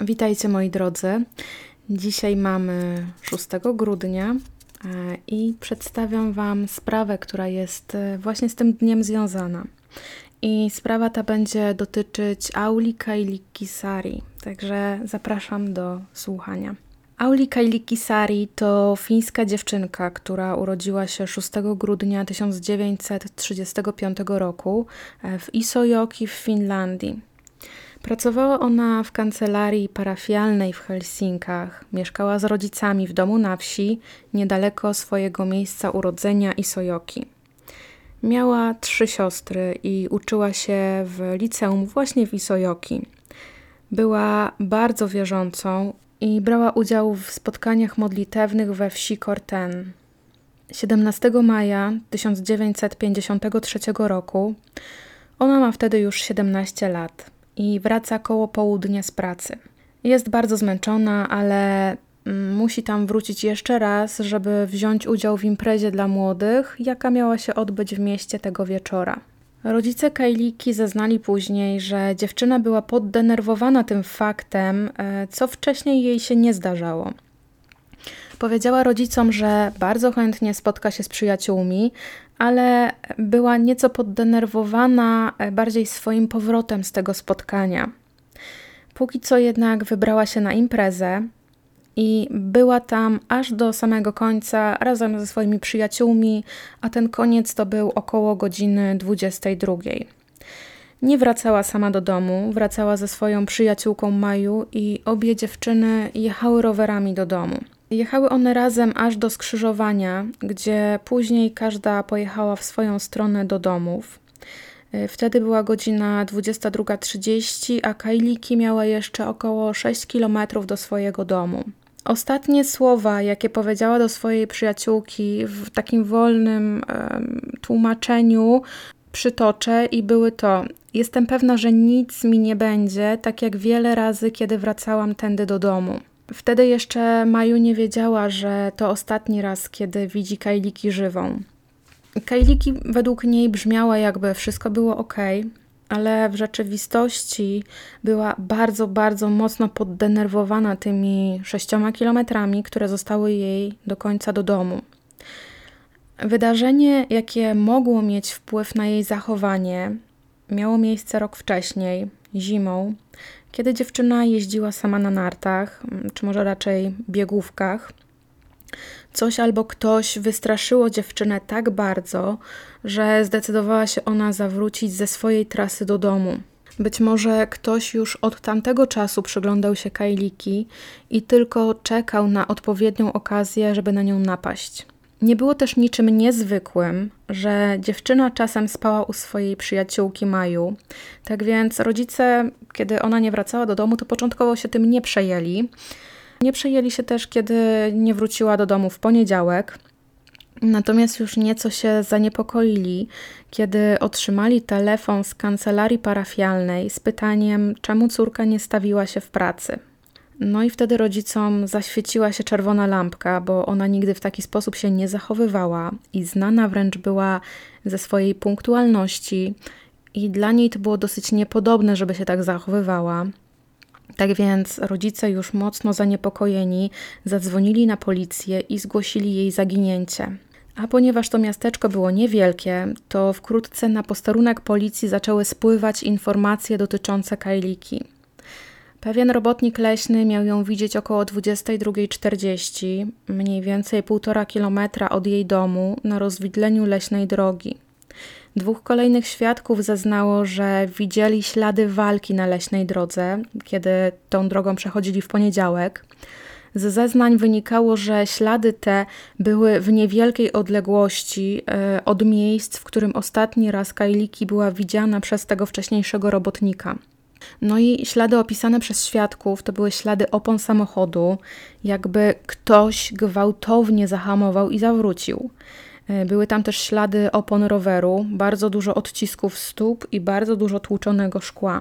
Witajcie moi drodzy. Dzisiaj mamy 6 grudnia e, i przedstawiam Wam sprawę, która jest e, właśnie z tym dniem związana. I sprawa ta będzie dotyczyć Auli Kailikisari, także zapraszam do słuchania. Auli Kailikisari to fińska dziewczynka, która urodziła się 6 grudnia 1935 roku e, w Isojoki w Finlandii. Pracowała ona w kancelarii parafialnej w Helsinkach. Mieszkała z rodzicami w domu na wsi, niedaleko swojego miejsca urodzenia Isojoki. Miała trzy siostry i uczyła się w liceum właśnie w Isojoki. Była bardzo wierzącą i brała udział w spotkaniach modlitewnych we wsi Korten. 17 maja 1953 roku ona ma wtedy już 17 lat i wraca koło południa z pracy. Jest bardzo zmęczona, ale mm, musi tam wrócić jeszcze raz, żeby wziąć udział w imprezie dla młodych, jaka miała się odbyć w mieście tego wieczora. Rodzice Kajliki zeznali później, że dziewczyna była poddenerwowana tym faktem, e, co wcześniej jej się nie zdarzało. Powiedziała rodzicom, że bardzo chętnie spotka się z przyjaciółmi, ale była nieco poddenerwowana e, bardziej swoim powrotem z tego spotkania. Póki co jednak wybrała się na imprezę i była tam aż do samego końca razem ze swoimi przyjaciółmi, a ten koniec to był około godziny 22. Nie wracała sama do domu, wracała ze swoją przyjaciółką Maju i obie dziewczyny jechały rowerami do domu. Jechały one razem aż do skrzyżowania, gdzie później każda pojechała w swoją stronę do domów. Y, wtedy była godzina 22.30, a Kajliki miała jeszcze około 6 kilometrów do swojego domu. Ostatnie słowa, jakie powiedziała do swojej przyjaciółki w takim wolnym um, tłumaczeniu, przytoczę i były to: Jestem pewna, że nic mi nie będzie, tak jak wiele razy, kiedy wracałam tędy do domu. Wtedy jeszcze Maju nie wiedziała, że to ostatni raz, kiedy widzi Kajliki żywą. Kajliki według niej brzmiała, jakby wszystko było ok, ale w rzeczywistości była bardzo, bardzo mocno poddenerwowana tymi sześcioma kilometrami, które zostały jej do końca do domu. Wydarzenie, jakie mogło mieć wpływ na jej zachowanie, miało miejsce rok wcześniej, zimą, kiedy dziewczyna jeździła sama na nartach, mm, czy może raczej biegówkach, coś albo ktoś wystraszyło dziewczynę tak bardzo, że zdecydowała się ona zawrócić ze swojej trasy do domu. Być może ktoś już od tamtego czasu przyglądał się Kajliki i tylko czekał na odpowiednią okazję, żeby na nią napaść. Nie było też niczym niezwykłym, że dziewczyna czasem spała u swojej przyjaciółki Maju. Tak więc rodzice, kiedy ona nie wracała do domu, to początkowo się tym nie przejęli. Nie przejęli się też, kiedy nie wróciła do domu w poniedziałek. Natomiast już nieco się zaniepokoili, kiedy otrzymali telefon z kancelarii parafialnej z pytaniem, czemu córka nie stawiła się w pracy. No i wtedy rodzicom zaświeciła się czerwona lampka, bo ona nigdy w taki sposób się nie zachowywała i znana wręcz była ze swojej punktualności, i dla niej to było dosyć niepodobne, żeby się tak zachowywała. Tak więc rodzice, już mocno zaniepokojeni, zadzwonili na policję i zgłosili jej zaginięcie. A ponieważ to miasteczko było niewielkie, to wkrótce na posterunek policji zaczęły spływać informacje dotyczące Kajliki. Pewien robotnik leśny miał ją widzieć około 22.40, mniej więcej półtora kilometra od jej domu, na rozwidleniu leśnej drogi. Dwóch kolejnych świadków zeznało, że widzieli ślady walki na leśnej drodze, kiedy tą drogą przechodzili w poniedziałek. Z zeznań wynikało, że ślady te były w niewielkiej odległości e, od miejsc, w którym ostatni raz Kajliki była widziana przez tego wcześniejszego robotnika. No i ślady opisane przez świadków to były ślady opon samochodu, jakby ktoś gwałtownie zahamował i zawrócił. E, były tam też ślady opon roweru, bardzo dużo odcisków stóp i bardzo dużo tłuczonego szkła.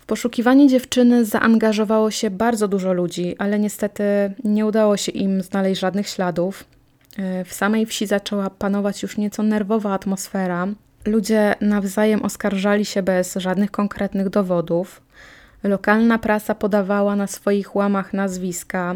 W poszukiwanie dziewczyny zaangażowało się bardzo dużo ludzi, ale niestety nie udało się im znaleźć żadnych śladów. E, w samej wsi zaczęła panować już nieco nerwowa atmosfera. Ludzie nawzajem oskarżali się bez żadnych konkretnych dowodów. Lokalna prasa podawała na swoich łamach nazwiska.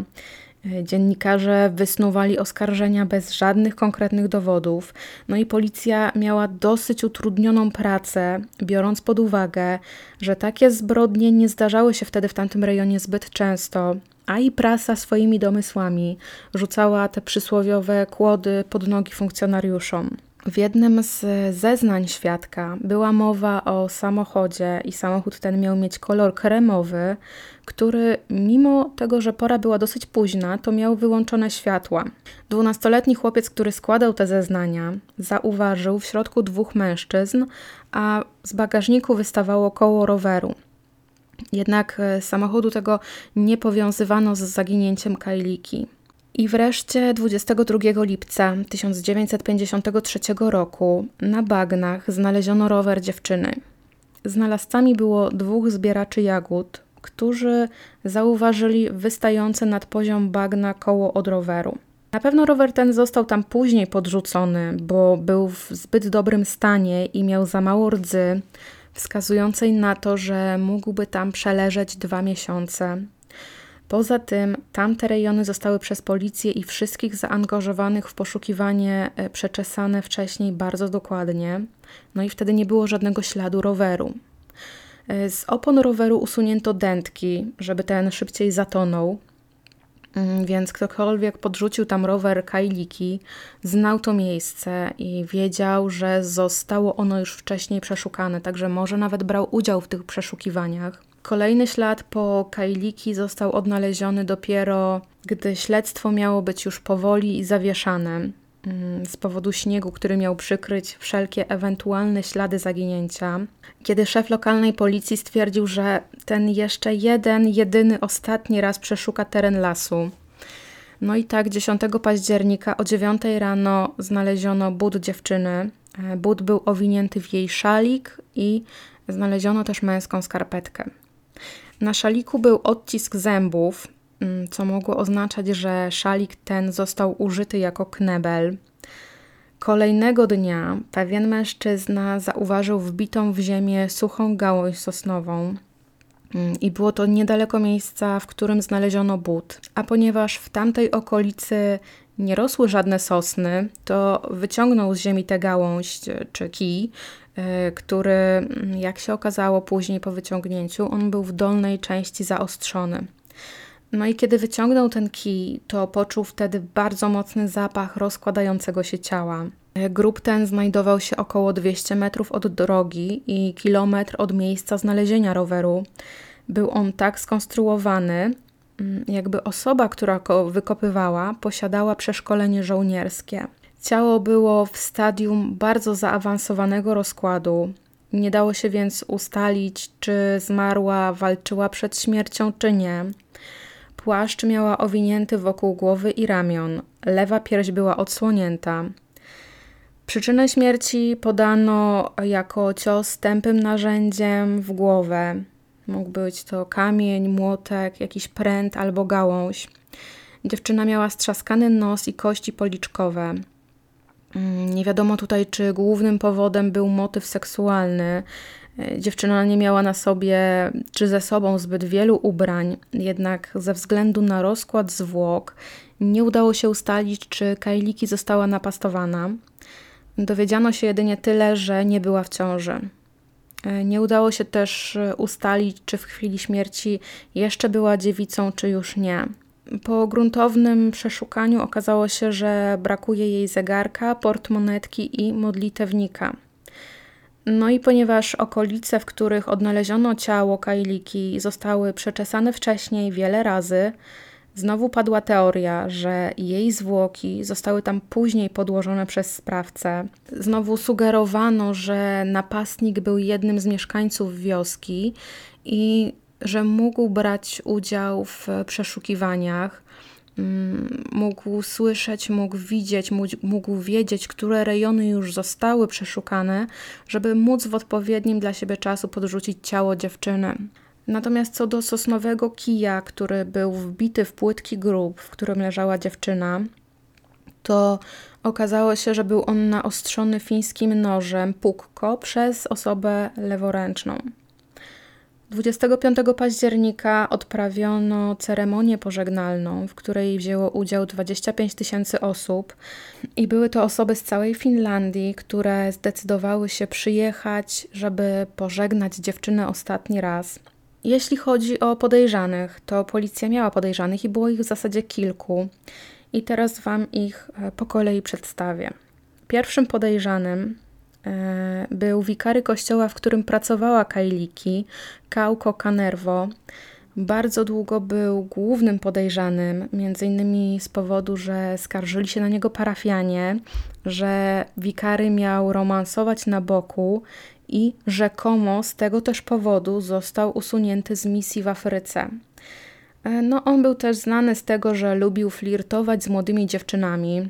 Dziennikarze wysnuwali oskarżenia bez żadnych konkretnych dowodów, no i policja miała dosyć utrudnioną pracę, biorąc pod uwagę, że takie zbrodnie nie zdarzały się wtedy w tamtym rejonie zbyt często, a i prasa swoimi domysłami rzucała te przysłowiowe kłody pod nogi funkcjonariuszom. W jednym z zeznań świadka była mowa o samochodzie, i samochód ten miał mieć kolor kremowy, który, mimo tego, że pora była dosyć późna, to miał wyłączone światła. Dwunastoletni chłopiec, który składał te zeznania, zauważył w środku dwóch mężczyzn, a z bagażniku wystawało koło roweru. Jednak e, samochodu tego nie powiązywano z zaginięciem Kajliki. I wreszcie 22 lipca 1953 roku na bagnach znaleziono rower dziewczyny. Znalazcami było dwóch zbieraczy jagód, którzy zauważyli wystające nad poziom bagna koło od roweru. Na pewno rower ten został tam później podrzucony, bo był w zbyt dobrym stanie i miał za mało rdzy, wskazującej na to, że mógłby tam przeleżeć dwa miesiące. Poza tym tamte rejony zostały przez policję i wszystkich zaangażowanych w poszukiwanie e, przeczesane wcześniej bardzo dokładnie, no i wtedy nie było żadnego śladu roweru. E, z opon roweru usunięto dętki, żeby ten szybciej zatonął, mm, więc ktokolwiek podrzucił tam rower Kajliki, znał to miejsce i wiedział, że zostało ono już wcześniej przeszukane, także może nawet brał udział w tych przeszukiwaniach. Kolejny ślad po Kajliki został odnaleziony dopiero, gdy śledztwo miało być już powoli zawieszane mm, z powodu śniegu, który miał przykryć wszelkie ewentualne ślady zaginięcia. Kiedy szef lokalnej policji stwierdził, że ten jeszcze jeden, jedyny, ostatni raz przeszuka teren lasu. No i tak 10 października o 9 rano znaleziono but dziewczyny. E, but był owinięty w jej szalik i znaleziono też męską skarpetkę. Na szaliku był odcisk zębów, mm, co mogło oznaczać, że szalik ten został użyty jako knebel. Kolejnego dnia pewien mężczyzna zauważył wbitą w ziemię suchą gałąź sosnową. Mm, I było to niedaleko miejsca, w którym znaleziono but. A ponieważ w tamtej okolicy nie rosły żadne sosny, to wyciągnął z ziemi tę gałąź czy kij, który, mm, jak się okazało później po wyciągnięciu, on był w dolnej części zaostrzony. No i kiedy wyciągnął ten kij, to poczuł wtedy bardzo mocny zapach rozkładającego się ciała. Grób ten znajdował się około 200 metrów od drogi i kilometr od miejsca znalezienia roweru. Był on tak skonstruowany, Mm, jakby osoba, która go wykopywała, posiadała przeszkolenie żołnierskie. Ciało było w stadium bardzo zaawansowanego rozkładu. Nie dało się więc ustalić, czy zmarła, walczyła przed śmiercią, czy nie. Płaszcz miała owinięty wokół głowy i ramion. Lewa pierś była odsłonięta. Przyczynę śmierci podano jako cios tępym narzędziem w głowę. Mógł być to kamień, młotek, jakiś pręt albo gałąź. Dziewczyna miała strzaskany nos i kości policzkowe. Mm, nie wiadomo tutaj, czy głównym powodem był motyw seksualny. E, dziewczyna nie miała na sobie czy ze sobą zbyt wielu ubrań, jednak ze względu na rozkład zwłok nie udało się ustalić, czy Kajliki została napastowana. Dowiedziano się jedynie tyle, że nie była w ciąży. E, nie udało się też e, ustalić, czy w chwili śmierci jeszcze była dziewicą, czy już nie. Po gruntownym przeszukaniu okazało się, że brakuje jej zegarka, portmonetki i modlitewnika. No i ponieważ okolice, w których odnaleziono ciało Kajliki, zostały przeczesane wcześniej wiele razy, Znowu padła teoria, że jej zwłoki zostały tam później podłożone przez sprawcę. Znowu sugerowano, że napastnik był jednym z mieszkańców wioski i że mógł brać udział w przeszukiwaniach. Mm, mógł słyszeć, mógł widzieć, mógł wiedzieć, które rejony już zostały przeszukane, żeby móc w odpowiednim dla siebie czasu podrzucić ciało dziewczyny. Natomiast co do sosnowego kija, który był wbity w płytki grób, w którym leżała dziewczyna, to okazało się, że był on naostrzony fińskim nożem pukko przez osobę leworęczną. 25 października odprawiono ceremonię pożegnalną, w której wzięło udział 25 tysięcy osób i były to osoby z całej Finlandii, które zdecydowały się przyjechać, żeby pożegnać dziewczynę ostatni raz. Jeśli chodzi o podejrzanych, to policja miała podejrzanych i było ich w zasadzie kilku. I teraz Wam ich e, po kolei przedstawię. Pierwszym podejrzanym był wikary kościoła, w którym pracowała Kajliki, Kauko Kanervo. Bardzo długo był głównym podejrzanym, między innymi z powodu, że skarżyli się na niego parafianie, że wikary miał romansować na boku i rzekomo z tego też powodu został usunięty z misji w Afryce. E, no, on był też znany z tego, że lubił flirtować z młodymi dziewczynami,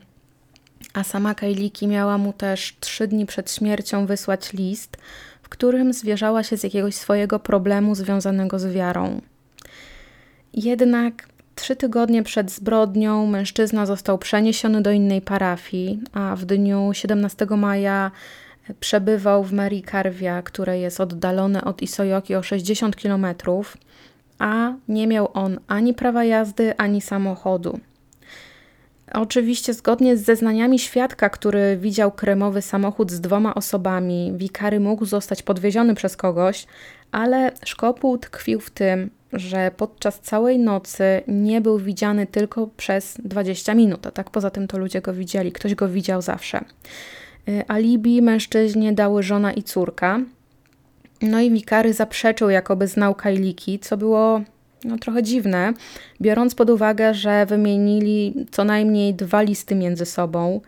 a sama Kajliki miała mu też trzy dni przed śmiercią wysłać list, w którym zwierzała się z jakiegoś swojego problemu związanego z wiarą. Jednak trzy tygodnie przed zbrodnią mężczyzna został przeniesiony do innej parafii, a w dniu 17 maja przebywał w Mary Karwia, które jest oddalone od Isojoki o 60 kilometrów a nie miał on ani prawa jazdy, ani samochodu. Oczywiście, zgodnie z zeznaniami świadka, który widział kremowy samochód z dwoma osobami, wikary mógł zostać podwieziony przez kogoś, ale szkopuł tkwił w tym, że podczas całej nocy nie był widziany tylko przez 20 minut, a tak poza tym to ludzie go widzieli, ktoś go widział zawsze. Y, alibi mężczyźnie dały żona i córka, no i Wikary zaprzeczył, jakoby znał Kajliki, co było no, trochę dziwne, biorąc pod uwagę, że wymienili co najmniej dwa listy między sobą.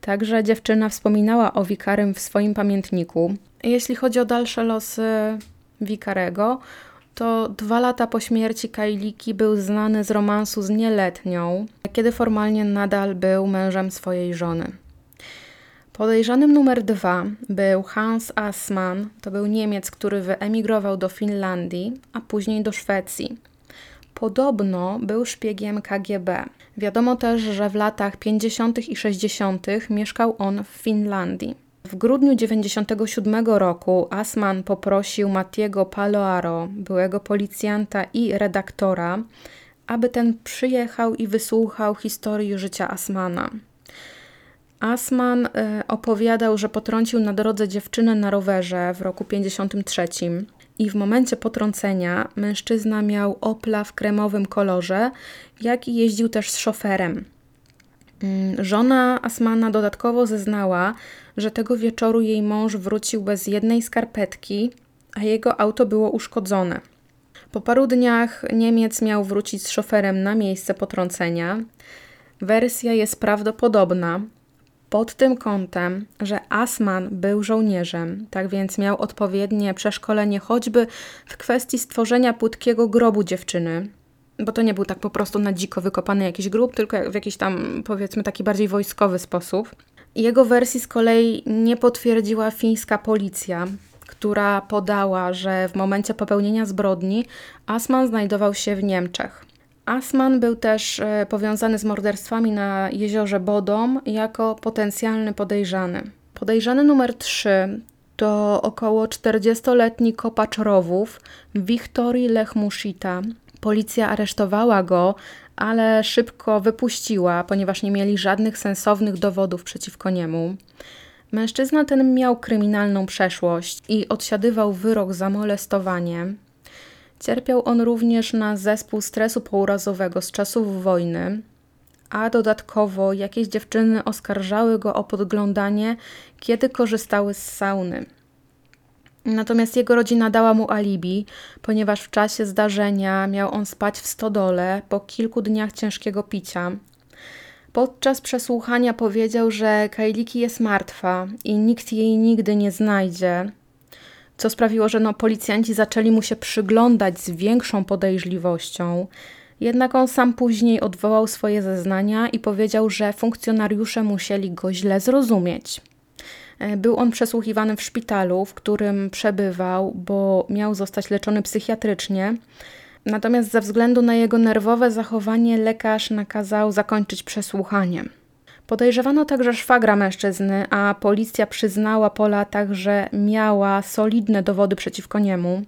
Także dziewczyna wspominała o Wikarym w swoim pamiętniku. Jeśli chodzi o dalsze losy Wikarego, to dwa lata po śmierci Kajliki był znany z romansu z nieletnią, kiedy formalnie nadal był mężem swojej żony. Podejrzanym numer dwa był Hans Assmann. To był Niemiec, który wyemigrował do Finlandii, a później do Szwecji. Podobno był szpiegiem KGB. Wiadomo też, że w latach 50. i 60. mieszkał on w Finlandii. W grudniu 1997 roku Asman poprosił Mattiego Paloaro, byłego policjanta i redaktora, aby ten przyjechał i wysłuchał historii życia Asmana. Asman e, opowiadał, że potrącił na drodze dziewczynę na rowerze w roku 53 i w momencie potrącenia mężczyzna miał opla w kremowym kolorze, jak i jeździł też z szoferem. Mm, żona Asmana dodatkowo zeznała, że tego wieczoru jej mąż wrócił bez jednej skarpetki, a jego auto było uszkodzone. Po paru dniach Niemiec miał wrócić z szoferem na miejsce potrącenia. Wersja jest prawdopodobna, pod tym kątem, że Asman był żołnierzem, tak więc miał odpowiednie przeszkolenie choćby w kwestii stworzenia płytkiego grobu dziewczyny, bo to nie był tak po prostu na dziko wykopany jakiś grób, tylko w jakiś tam powiedzmy taki bardziej wojskowy sposób. Jego wersji z kolei nie potwierdziła fińska policja, która podała, że w momencie popełnienia zbrodni Asman znajdował się w Niemczech. Asman był też e, powiązany z morderstwami na jeziorze Bodom jako potencjalny podejrzany. Podejrzany numer 3 to około 40-letni kopacz rowów Wiktorii Lechmushita. Policja aresztowała go, ale szybko wypuściła, ponieważ nie mieli żadnych sensownych dowodów przeciwko niemu. Mężczyzna ten miał kryminalną przeszłość i odsiadywał wyrok za molestowanie. Cierpiał on również na zespół stresu pourazowego z czasów wojny, a dodatkowo jakieś dziewczyny oskarżały go o podglądanie, kiedy korzystały z sauny. Natomiast jego rodzina dała mu alibi, ponieważ w czasie zdarzenia miał on spać w stodole po kilku dniach ciężkiego picia. Podczas przesłuchania powiedział, że Kajliki jest martwa i nikt jej nigdy nie znajdzie, co sprawiło, że no, policjanci zaczęli mu się przyglądać z większą podejrzliwością. Jednak on sam później odwołał swoje zeznania i powiedział, że funkcjonariusze musieli go źle zrozumieć. E, był on przesłuchiwany w szpitalu, w którym przebywał, bo miał zostać leczony psychiatrycznie. Natomiast ze względu na jego nerwowe zachowanie lekarz nakazał zakończyć przesłuchanie. Podejrzewano także szwagra mężczyzny, a policja przyznała po latach, że miała solidne dowody przeciwko niemu.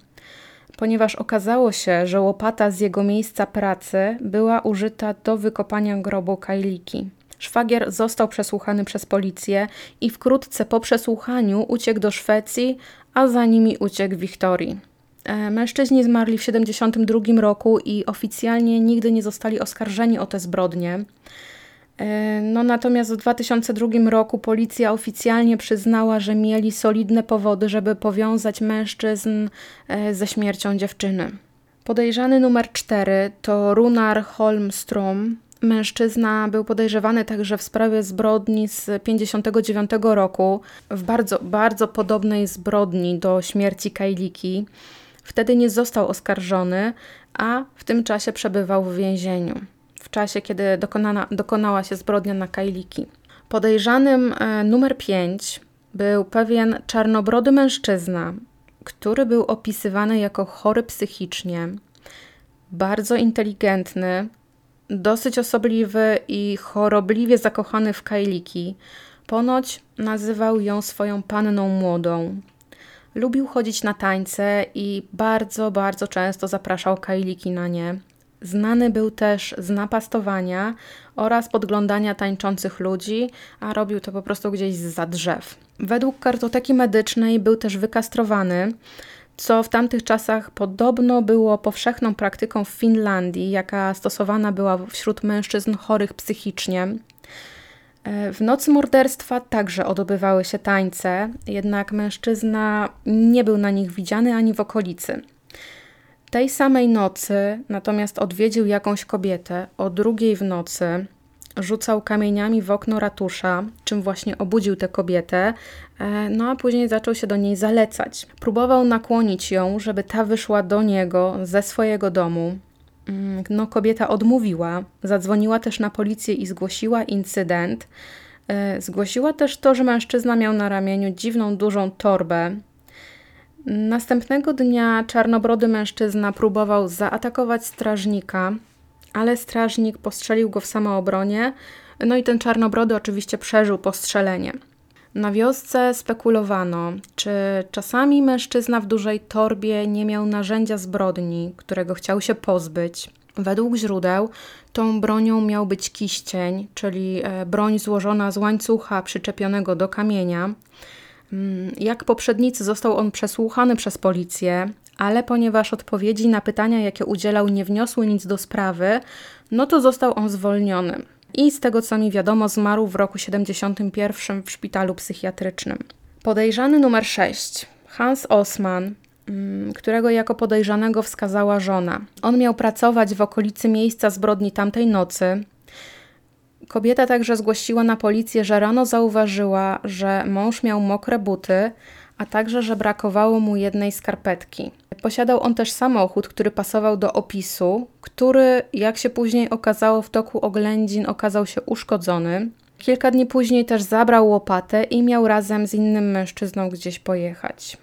ponieważ okazało się, że łopata z jego miejsca pracy była użyta do wykopania grobu Kajliki. Szwagier został przesłuchany przez policję i wkrótce po przesłuchaniu uciekł do Szwecji, a za nimi uciekł Wiktorii. E, mężczyźni zmarli w 1972 roku i oficjalnie nigdy nie zostali oskarżeni o te zbrodnie. E, no natomiast w 2002 roku policja oficjalnie przyznała, że mieli solidne powody, żeby powiązać mężczyzn e, ze śmiercią dziewczyny. Podejrzany numer 4 to Runar Holmstrom. Mężczyzna był podejrzewany także w sprawie zbrodni z 59 roku, w bardzo, bardzo podobnej zbrodni do śmierci Kajliki. Wtedy nie został oskarżony, a w tym czasie przebywał w więzieniu w czasie, kiedy dokonana, dokonała się zbrodnia na Kajliki. Podejrzanym e, numer 5 był pewien czarnobrody mężczyzna, który był opisywany jako chory psychicznie, bardzo inteligentny, dosyć osobliwy i chorobliwie zakochany w Kajliki. Ponoć nazywał ją swoją panną młodą. Lubił chodzić na tańce i bardzo, bardzo często zapraszał Kajliki na nie. Znany był też z napastowania oraz podglądania tańczących ludzi, a robił to po prostu gdzieś za drzew. Według kartoteki medycznej był też wykastrowany, co w tamtych czasach podobno było powszechną praktyką w Finlandii, jaka stosowana była wśród mężczyzn chorych psychicznie. E, w nocy morderstwa także odbywały się tańce, jednak mężczyzna nie był na nich widziany ani w okolicy. Tej samej nocy natomiast odwiedził jakąś kobietę o drugiej w nocy, rzucał kamieniami w okno ratusza, czym właśnie obudził tę kobietę, e, no a później zaczął się do niej zalecać. Próbował nakłonić ją, żeby ta wyszła do niego ze swojego domu. Mm, no, kobieta odmówiła, zadzwoniła też na policję i zgłosiła incydent. E, zgłosiła też to, że mężczyzna miał na ramieniu dziwną, dużą torbę, Następnego dnia czarnobrody mężczyzna próbował zaatakować strażnika, ale strażnik postrzelił go w samoobronie, no i ten czarnobrody oczywiście przeżył postrzelenie. Na wiosce spekulowano, czy czasami mężczyzna w dużej torbie nie miał narzędzia zbrodni, którego chciał się pozbyć. Według źródeł tą bronią miał być kiścień, czyli e, broń złożona z łańcucha przyczepionego do kamienia. Mm, jak poprzednicy został on przesłuchany przez policję, ale ponieważ odpowiedzi na pytania, jakie udzielał, nie wniosły nic do sprawy, no to został on zwolniony. I z tego co mi wiadomo, zmarł w roku 71 w szpitalu psychiatrycznym. Podejrzany numer 6, Hans Osman, mm, którego jako podejrzanego wskazała żona. On miał pracować w okolicy miejsca zbrodni tamtej nocy, Kobieta także zgłosiła na policję, że rano zauważyła, że mąż miał mokre buty, a także, że brakowało mu jednej skarpetki. Posiadał on też samochód, który pasował do opisu, który, jak się później okazało, w toku oględzin okazał się uszkodzony. Kilka dni później też zabrał łopatę i miał razem z innym mężczyzną gdzieś pojechać.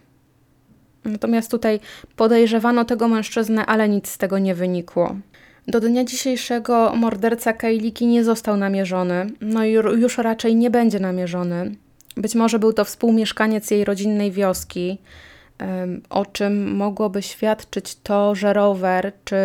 Natomiast tutaj podejrzewano tego mężczyznę, ale nic z tego nie wynikło. Do dnia dzisiejszego morderca Kajliki nie został namierzony, no i już raczej nie będzie namierzony. Być może był to współmieszkaniec jej rodzinnej wioski, o czym mogłoby świadczyć to, że rower, czy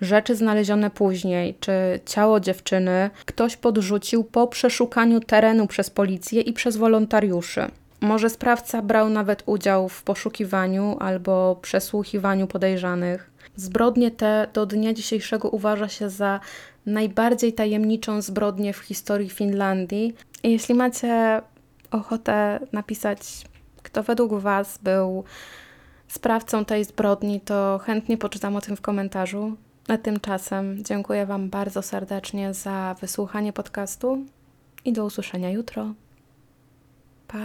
rzeczy znalezione później, czy ciało dziewczyny ktoś podrzucił po przeszukaniu terenu przez policję i przez wolontariuszy. Może sprawca brał nawet udział w poszukiwaniu albo przesłuchiwaniu podejrzanych. Zbrodnie te do dnia dzisiejszego uważa się za najbardziej tajemniczą zbrodnię w historii Finlandii. Jeśli macie ochotę napisać, kto według Was był sprawcą tej zbrodni, to chętnie poczytam o tym w komentarzu. A tymczasem dziękuję Wam bardzo serdecznie za wysłuchanie podcastu i do usłyszenia jutro. Pa!